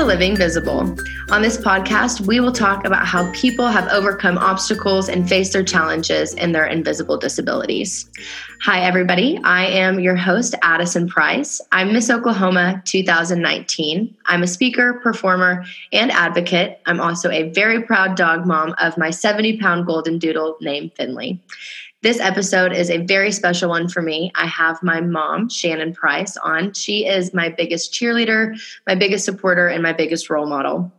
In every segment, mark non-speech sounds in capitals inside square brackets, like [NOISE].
To Living Visible. On this podcast, we will talk about how people have overcome obstacles and faced their challenges in their invisible disabilities. Hi, everybody. I am your host, Addison Price. I'm Miss Oklahoma 2019. I'm a speaker, performer, and advocate. I'm also a very proud dog mom of my 70 pound golden doodle named Finley. This episode is a very special one for me. I have my mom, Shannon Price, on. She is my biggest cheerleader, my biggest supporter, and my biggest role model.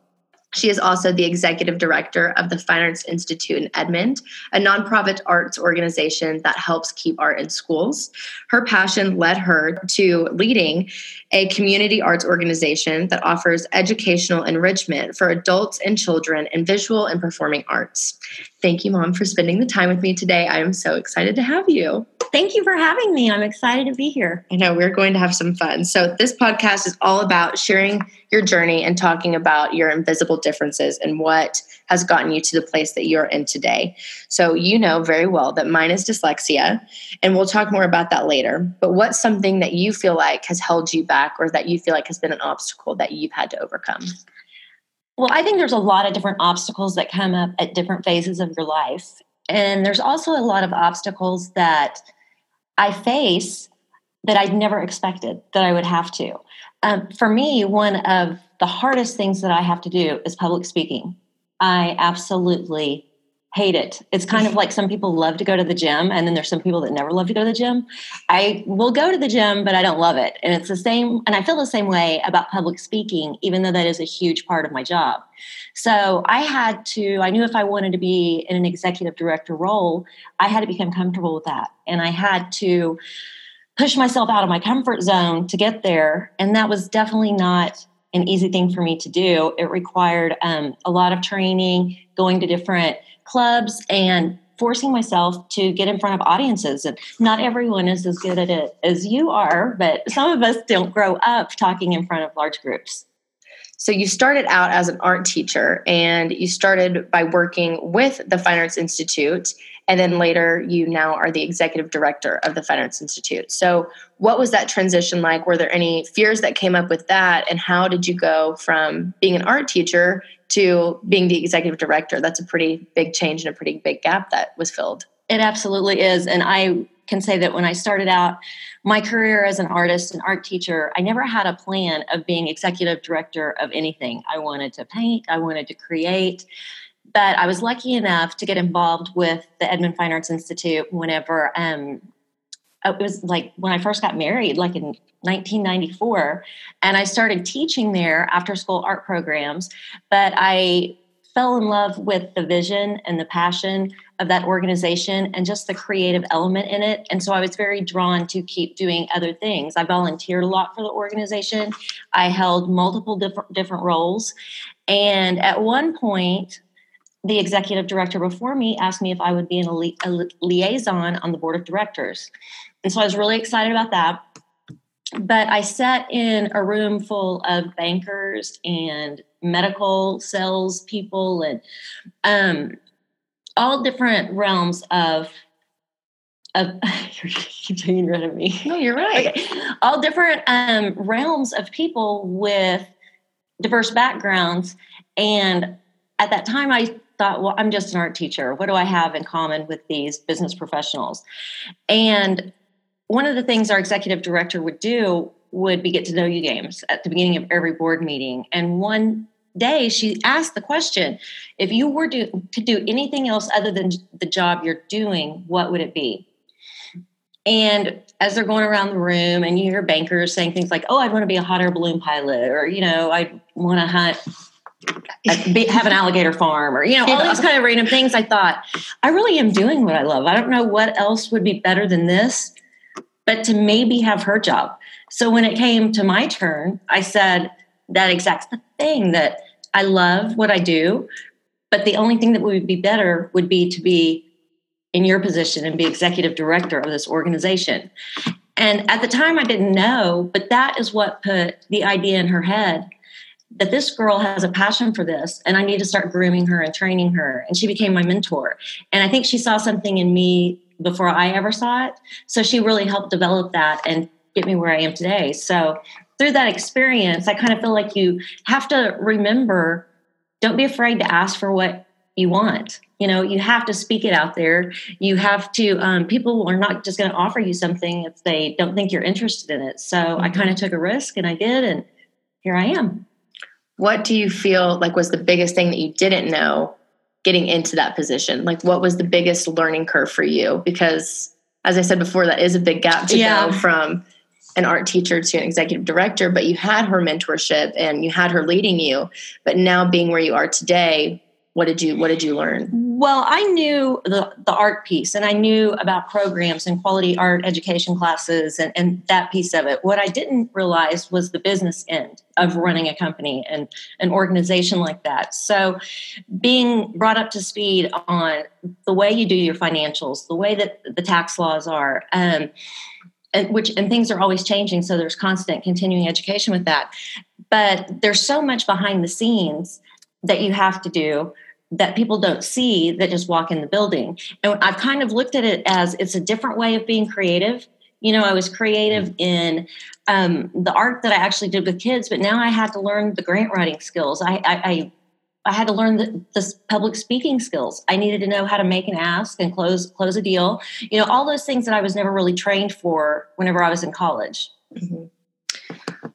She is also the executive director of the Fine Arts Institute in Edmond, a nonprofit arts organization that helps keep art in schools. Her passion led her to leading a community arts organization that offers educational enrichment for adults and children in visual and performing arts. Thank you, Mom, for spending the time with me today. I am so excited to have you. Thank you for having me. I'm excited to be here. I know we're going to have some fun. So, this podcast is all about sharing your journey and talking about your invisible differences and what has gotten you to the place that you're in today. So, you know very well that mine is dyslexia, and we'll talk more about that later. But what's something that you feel like has held you back or that you feel like has been an obstacle that you've had to overcome? Well, I think there's a lot of different obstacles that come up at different phases of your life. And there's also a lot of obstacles that I face that I'd never expected that I would have to. Um, for me, one of the hardest things that I have to do is public speaking. I absolutely hate it. It's kind of [LAUGHS] like some people love to go to the gym, and then there's some people that never love to go to the gym. I will go to the gym, but I don't love it. And it's the same, and I feel the same way about public speaking, even though that is a huge part of my job. So I had to, I knew if I wanted to be in an executive director role, I had to become comfortable with that. And I had to push myself out of my comfort zone to get there. And that was definitely not an easy thing for me to do. It required um, a lot of training, going to different clubs and forcing myself to get in front of audiences. And not everyone is as good at it as you are but some of us don't grow up talking in front of large groups. So you started out as an art teacher and you started by working with the fine arts institute and then later you now are the executive director of the fine arts institute so what was that transition like were there any fears that came up with that and how did you go from being an art teacher to being the executive director. That's a pretty big change and a pretty big gap that was filled. It absolutely is. And I can say that when I started out my career as an artist and art teacher, I never had a plan of being executive director of anything. I wanted to paint, I wanted to create. But I was lucky enough to get involved with the Edmond Fine Arts Institute whenever um, it was like when I first got married, like in 1994, and I started teaching there after school art programs. But I fell in love with the vision and the passion of that organization and just the creative element in it. And so I was very drawn to keep doing other things. I volunteered a lot for the organization. I held multiple different different roles. And at one point, the executive director before me asked me if I would be a, li- a liaison on the board of directors. And so I was really excited about that. But I sat in a room full of bankers and medical sales people and um, all different realms of of [LAUGHS] you're taking rid of me. No, you're right. Okay. All different um, realms of people with diverse backgrounds. And at that time, I thought, well, I'm just an art teacher. What do I have in common with these business professionals? And one of the things our executive director would do would be get to know you games at the beginning of every board meeting. And one day she asked the question if you were to, to do anything else other than the job you're doing, what would it be? And as they're going around the room, and you hear bankers saying things like, "Oh, I'd want to be a hot air balloon pilot," or you know, I'd want to hunt have an alligator farm or you know all these kind of random things i thought i really am doing what i love i don't know what else would be better than this but to maybe have her job. So when it came to my turn, I said that exact thing that I love what I do, but the only thing that would be better would be to be in your position and be executive director of this organization. And at the time, I didn't know, but that is what put the idea in her head that this girl has a passion for this and I need to start grooming her and training her. And she became my mentor. And I think she saw something in me before I ever saw it. So she really helped develop that and get me where I am today. So through that experience, I kind of feel like you have to remember don't be afraid to ask for what you want. You know, you have to speak it out there. You have to, um, people are not just going to offer you something if they don't think you're interested in it. So mm-hmm. I kind of took a risk and I did, and here I am. What do you feel like was the biggest thing that you didn't know getting into that position? Like, what was the biggest learning curve for you? Because, as I said before, that is a big gap to yeah. go from an art teacher to an executive director, but you had her mentorship and you had her leading you. But now being where you are today, what did you what did you learn well i knew the, the art piece and i knew about programs and quality art education classes and, and that piece of it. What i didn't realize was the business end of running a company and an organization like that. So being brought up to speed on the way you do your financials the way that the tax laws are um, and which and things are always changing so there's constant continuing education with that. But there's so much behind the scenes that you have to do that people don't see that just walk in the building. And I've kind of looked at it as it's a different way of being creative. You know, I was creative mm. in um, the art that I actually did with kids, but now I had to learn the grant writing skills. I, I, I I had to learn the, the, public speaking skills. I needed to know how to make an ask and close close a deal. You know, all those things that I was never really trained for whenever I was in college. Mm-hmm.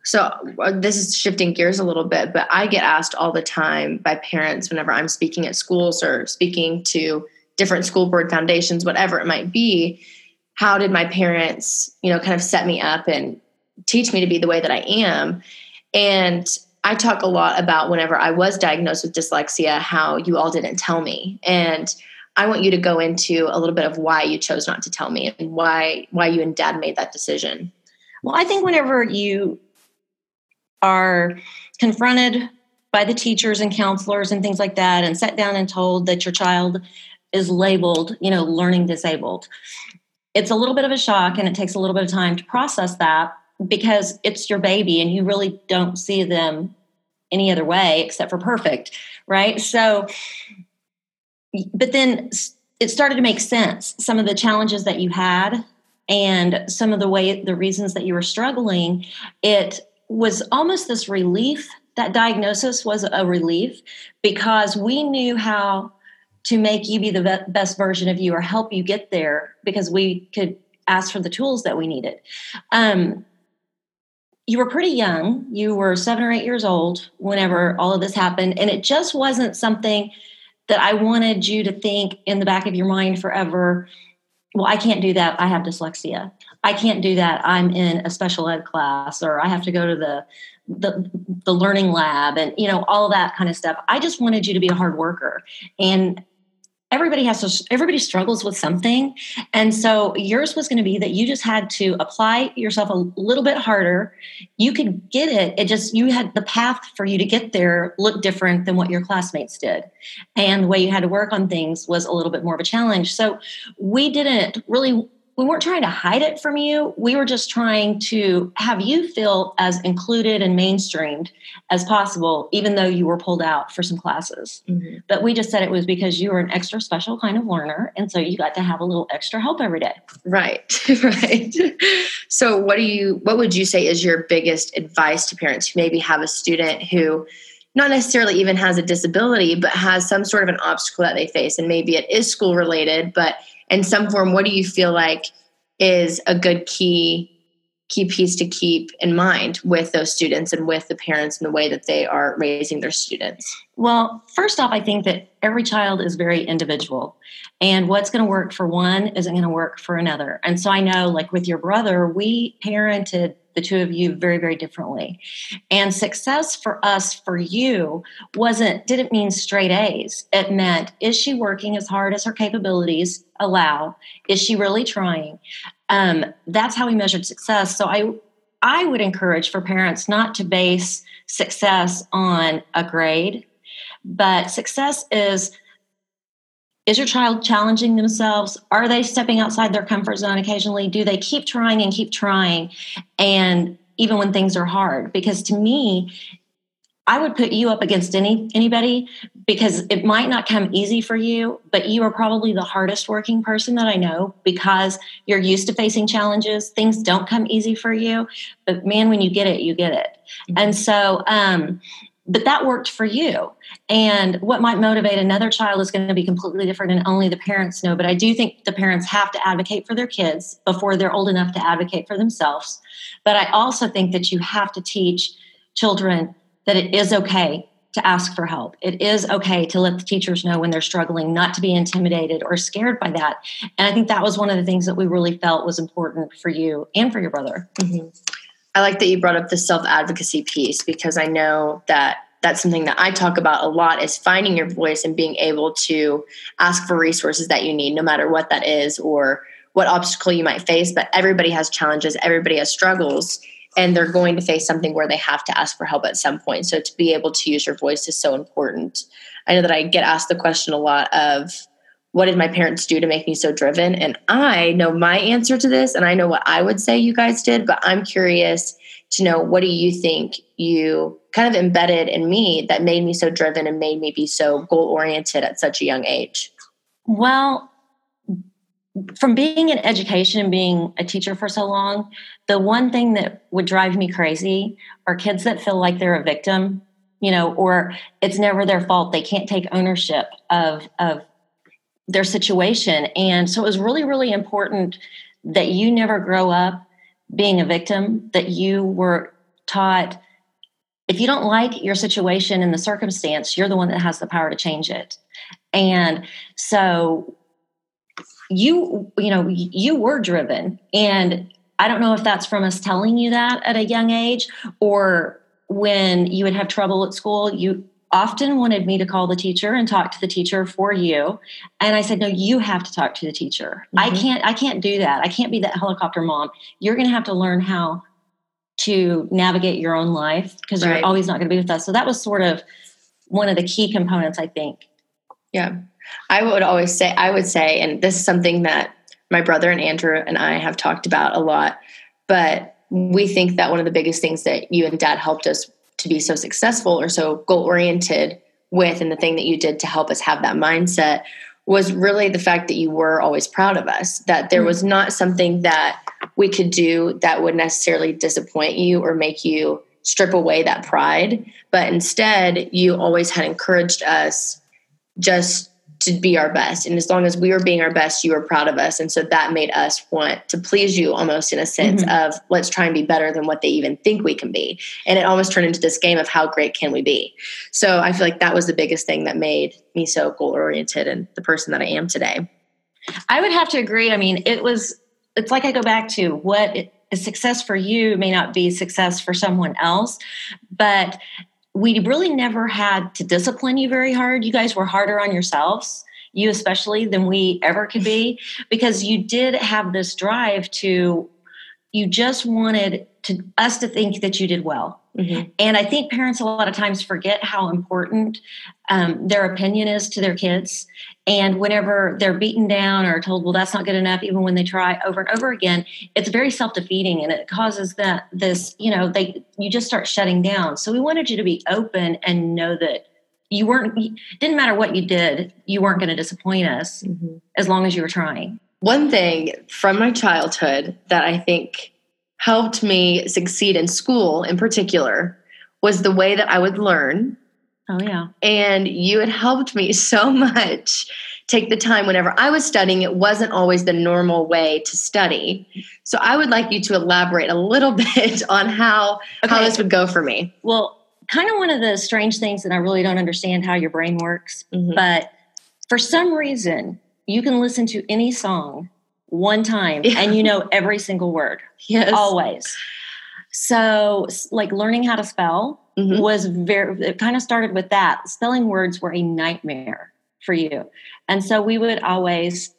So uh, this is shifting gears a little bit, but I get asked all the time by parents whenever I'm speaking at schools or speaking to different school board foundations, whatever it might be, how did my parents, you know, kind of set me up and teach me to be the way that I am? And I talk a lot about whenever I was diagnosed with dyslexia, how you all didn't tell me. And I want you to go into a little bit of why you chose not to tell me and why why you and dad made that decision. Well, I think whenever you are confronted by the teachers and counselors and things like that and set down and told that your child is labeled, you know, learning disabled. It's a little bit of a shock and it takes a little bit of time to process that because it's your baby and you really don't see them any other way except for perfect, right? So, but then it started to make sense. Some of the challenges that you had and some of the way, the reasons that you were struggling, it was almost this relief. That diagnosis was a relief because we knew how to make you be the best version of you or help you get there because we could ask for the tools that we needed. Um, you were pretty young. You were seven or eight years old whenever all of this happened. And it just wasn't something that I wanted you to think in the back of your mind forever. Well, I can't do that. I have dyslexia. I can't do that. I'm in a special ed class or I have to go to the the the learning lab and you know all that kind of stuff. I just wanted you to be a hard worker. And everybody has to everybody struggles with something. And so yours was going to be that you just had to apply yourself a little bit harder. You could get it it just you had the path for you to get there look different than what your classmates did. And the way you had to work on things was a little bit more of a challenge. So we didn't really we weren't trying to hide it from you. We were just trying to have you feel as included and mainstreamed as possible, even though you were pulled out for some classes. Mm-hmm. But we just said it was because you were an extra special kind of learner. And so you got to have a little extra help every day. Right. [LAUGHS] right. so what do you what would you say is your biggest advice to parents who maybe have a student who not necessarily even has a disability, but has some sort of an obstacle that they face. And maybe it is school related, but in some form what do you feel like is a good key key piece to keep in mind with those students and with the parents and the way that they are raising their students? Well, first off, I think that every child is very individual, and what's going to work for one isn't going to work for another. And so I know, like with your brother, we parented the two of you very very differently. And success for us for you wasn't didn't mean straight a's. It meant is she working as hard as her capabilities allow? Is she really trying? Um, that's how we measured success. So i i would encourage for parents not to base success on a grade but success is is your child challenging themselves? Are they stepping outside their comfort zone occasionally? Do they keep trying and keep trying? And even when things are hard? Because to me, I would put you up against any anybody because it might not come easy for you, but you are probably the hardest working person that I know because you're used to facing challenges. Things don't come easy for you, but man, when you get it, you get it. Mm-hmm. And so, um, but that worked for you. And what might motivate another child is going to be completely different, and only the parents know. But I do think the parents have to advocate for their kids before they're old enough to advocate for themselves. But I also think that you have to teach children that it is okay to ask for help. It is okay to let the teachers know when they're struggling, not to be intimidated or scared by that. And I think that was one of the things that we really felt was important for you and for your brother. Mm-hmm. I like that you brought up the self advocacy piece because I know that that's something that I talk about a lot is finding your voice and being able to ask for resources that you need, no matter what that is or what obstacle you might face. But everybody has challenges, everybody has struggles and they're going to face something where they have to ask for help at some point. So to be able to use your voice is so important. I know that I get asked the question a lot of what did my parents do to make me so driven? And I know my answer to this and I know what I would say you guys did, but I'm curious to know what do you think you kind of embedded in me that made me so driven and made me be so goal oriented at such a young age? Well, from being in education and being a teacher for so long, the one thing that would drive me crazy are kids that feel like they're a victim, you know, or it's never their fault. They can't take ownership of of their situation. And so it was really, really important that you never grow up being a victim, that you were taught if you don't like your situation and the circumstance, you're the one that has the power to change it. And so you you know you were driven and i don't know if that's from us telling you that at a young age or when you would have trouble at school you often wanted me to call the teacher and talk to the teacher for you. And i said no you have to talk to the teacher. Mm-hmm. i can't i can't do that. I can't be that helicopter mom. You're going to have to learn how to navigate your own life because right. you're always not going to be with us. So that was sort of one of the key components i think. Yeah. I would always say, I would say, and this is something that my brother and Andrew and I have talked about a lot, but we think that one of the biggest things that you and dad helped us to be so successful or so goal oriented with, and the thing that you did to help us have that mindset was really the fact that you were always proud of us, that there mm. was not something that we could do that would necessarily disappoint you or make you strip away that pride, but instead you always had encouraged us just to be our best. And as long as we were being our best, you were proud of us. And so that made us want to please you almost in a sense mm-hmm. of let's try and be better than what they even think we can be. And it almost turned into this game of how great can we be. So I feel like that was the biggest thing that made me so goal oriented and the person that I am today. I would have to agree. I mean, it was, it's like I go back to what is success for you may not be success for someone else, but we really never had to discipline you very hard. You guys were harder on yourselves, you especially, than we ever could be, because you did have this drive to, you just wanted to us to think that you did well. Mm-hmm. And I think parents a lot of times forget how important um, their opinion is to their kids. And whenever they're beaten down or told, well, that's not good enough, even when they try over and over again, it's very self defeating and it causes that this, you know, they, you just start shutting down. So we wanted you to be open and know that you weren't, didn't matter what you did, you weren't going to disappoint us mm-hmm. as long as you were trying. One thing from my childhood that I think helped me succeed in school in particular was the way that I would learn Oh, yeah. And you had helped me [LAUGHS] so much take the time whenever I was studying. It wasn't always the normal way to study. So I would like you to elaborate a little [LAUGHS] bit on how, okay. how this would go for me. Well, kind of one of the strange things that I really don't understand how your brain works, mm-hmm. but for some reason, you can listen to any song one time yeah. and you know every single word. Yes. Always. So, like learning how to spell mm-hmm. was very, it kind of started with that. Spelling words were a nightmare for you. And so we would always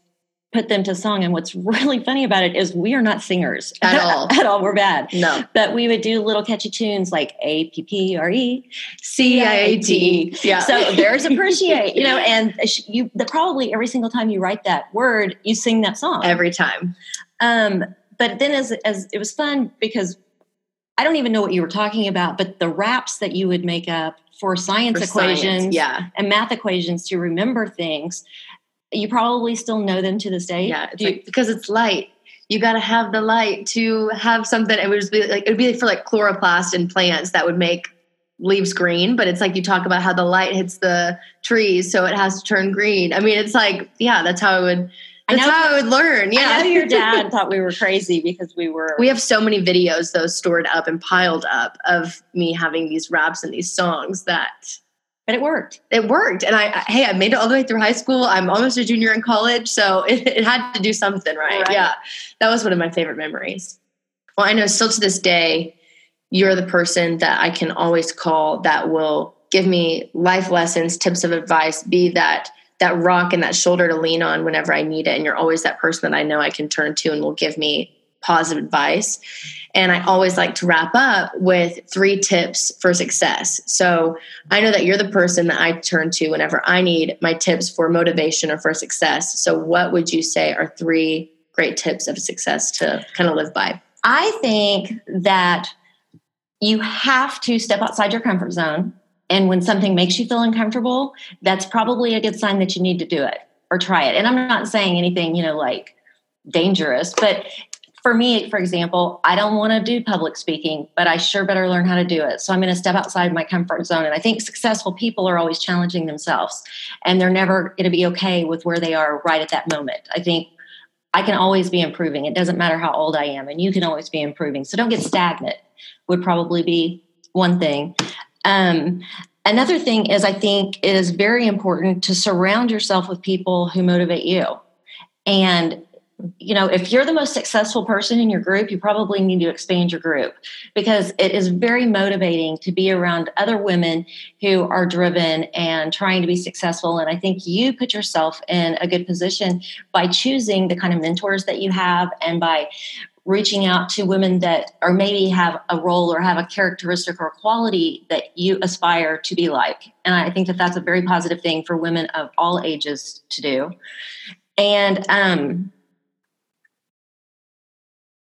put them to song. And what's really funny about it is we are not singers at [LAUGHS] all. at all. We're bad. No. But we would do little catchy tunes like A P P R E C I A T. Yeah. So [LAUGHS] there's appreciate, you know, and you the, probably every single time you write that word, you sing that song. Every time. Um, but then as as it was fun because I don't even know what you were talking about, but the raps that you would make up for science For equations science, yeah. and math equations to remember things, you probably still know them to this day. Yeah, it's you- like because it's light. You got to have the light to have something. It would just be like it would be for like chloroplast in plants that would make leaves green. But it's like you talk about how the light hits the trees, so it has to turn green. I mean, it's like yeah, that's how I would. I know- how I would learn. Yeah, I know your dad [LAUGHS] thought we were crazy because we were. we have so many videos though stored up and piled up of me having these raps and these songs that but it worked. it worked. And I, I hey, I made it all the way through high school. I'm almost a junior in college, so [LAUGHS] it, it had to do something right. Right. Yeah, that was one of my favorite memories. Well, I know still to this day, you're the person that I can always call that will give me life lessons, tips of advice, be that that rock and that shoulder to lean on whenever I need it. And you're always that person that I know I can turn to and will give me positive advice. And I always like to wrap up with three tips for success. So I know that you're the person that I turn to whenever I need my tips for motivation or for success. So, what would you say are three great tips of success to kind of live by? I think that you have to step outside your comfort zone. And when something makes you feel uncomfortable, that's probably a good sign that you need to do it or try it. And I'm not saying anything, you know, like dangerous, but for me, for example, I don't want to do public speaking, but I sure better learn how to do it. So I'm going to step outside my comfort zone. And I think successful people are always challenging themselves and they're never going to be okay with where they are right at that moment. I think I can always be improving. It doesn't matter how old I am, and you can always be improving. So don't get stagnant, would probably be one thing. Um, another thing is, I think it is very important to surround yourself with people who motivate you. And you know, if you're the most successful person in your group, you probably need to expand your group because it is very motivating to be around other women who are driven and trying to be successful. And I think you put yourself in a good position by choosing the kind of mentors that you have and by reaching out to women that or maybe have a role or have a characteristic or quality that you aspire to be like and i think that that's a very positive thing for women of all ages to do and um,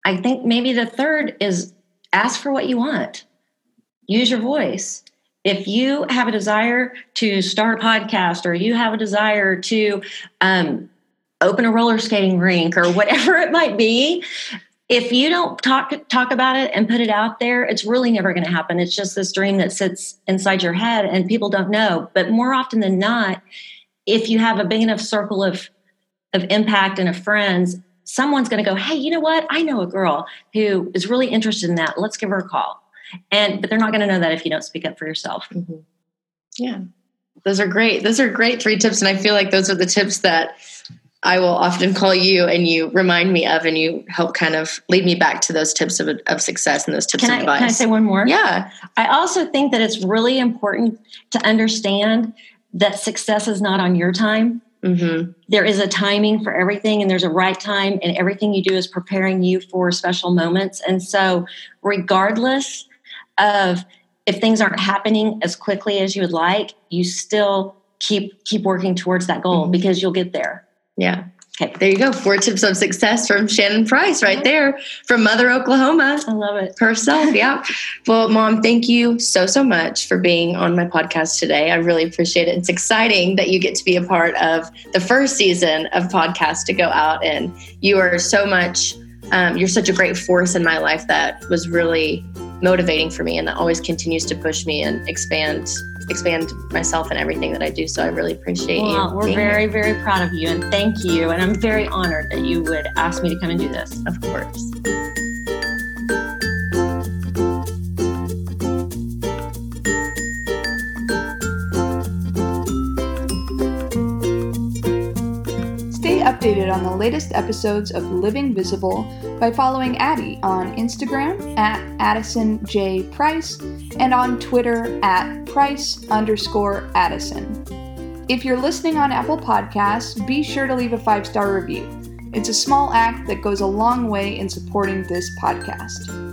I think maybe the third is ask for what you want. Use your voice. If you have a desire to start a podcast or you have a desire to um, open a roller skating rink or whatever it might be, if you don't talk talk about it and put it out there, it's really never going to happen. It's just this dream that sits inside your head and people don't know. But more often than not, if you have a big enough circle of of impact and of friends, someone's going to go, "Hey, you know what? I know a girl who is really interested in that. Let's give her a call." And but they're not going to know that if you don't speak up for yourself. Mm-hmm. Yeah. Those are great. Those are great three tips. And I feel like those are the tips that I will often call you and you remind me of, and you help kind of lead me back to those tips of, of success and those tips Can of I, advice. can I say one more? yeah. I also think that it's really important to understand that success is not on your time. Mm-hmm. There is a timing for everything, and there's a right time, and everything you do is preparing you for special moments. And so, regardless of if things aren't happening as quickly as you would like, you still keep keep working towards that goal Mhm. because you'll get there. Yeah. Okay. There you go. Four tips of success from Shannon Price right there from Mother, Oklahoma. I love it. herself. Yeah. Well, mom, thank you so, so much for being on my podcast today. I really appreciate it. It's exciting that you get to be a part of the first season of podcast to go out and you are so much, um, you're such a great force in my life that was really motivating for me and that always continues to push me and expand expand myself and everything that I do. So I really appreciate Well, you. we're very, here. very proud of you, and thank you. And I'm very honored that you would ask me to come and do this. of course. Updated on the latest episodes of Living Visible by following Addie on Instagram at Addison J. Price and on Twitter at Price underscore Addison. If you're listening on Apple Podcasts, be sure to leave a five star review. It's a small act that goes a long way in supporting this podcast.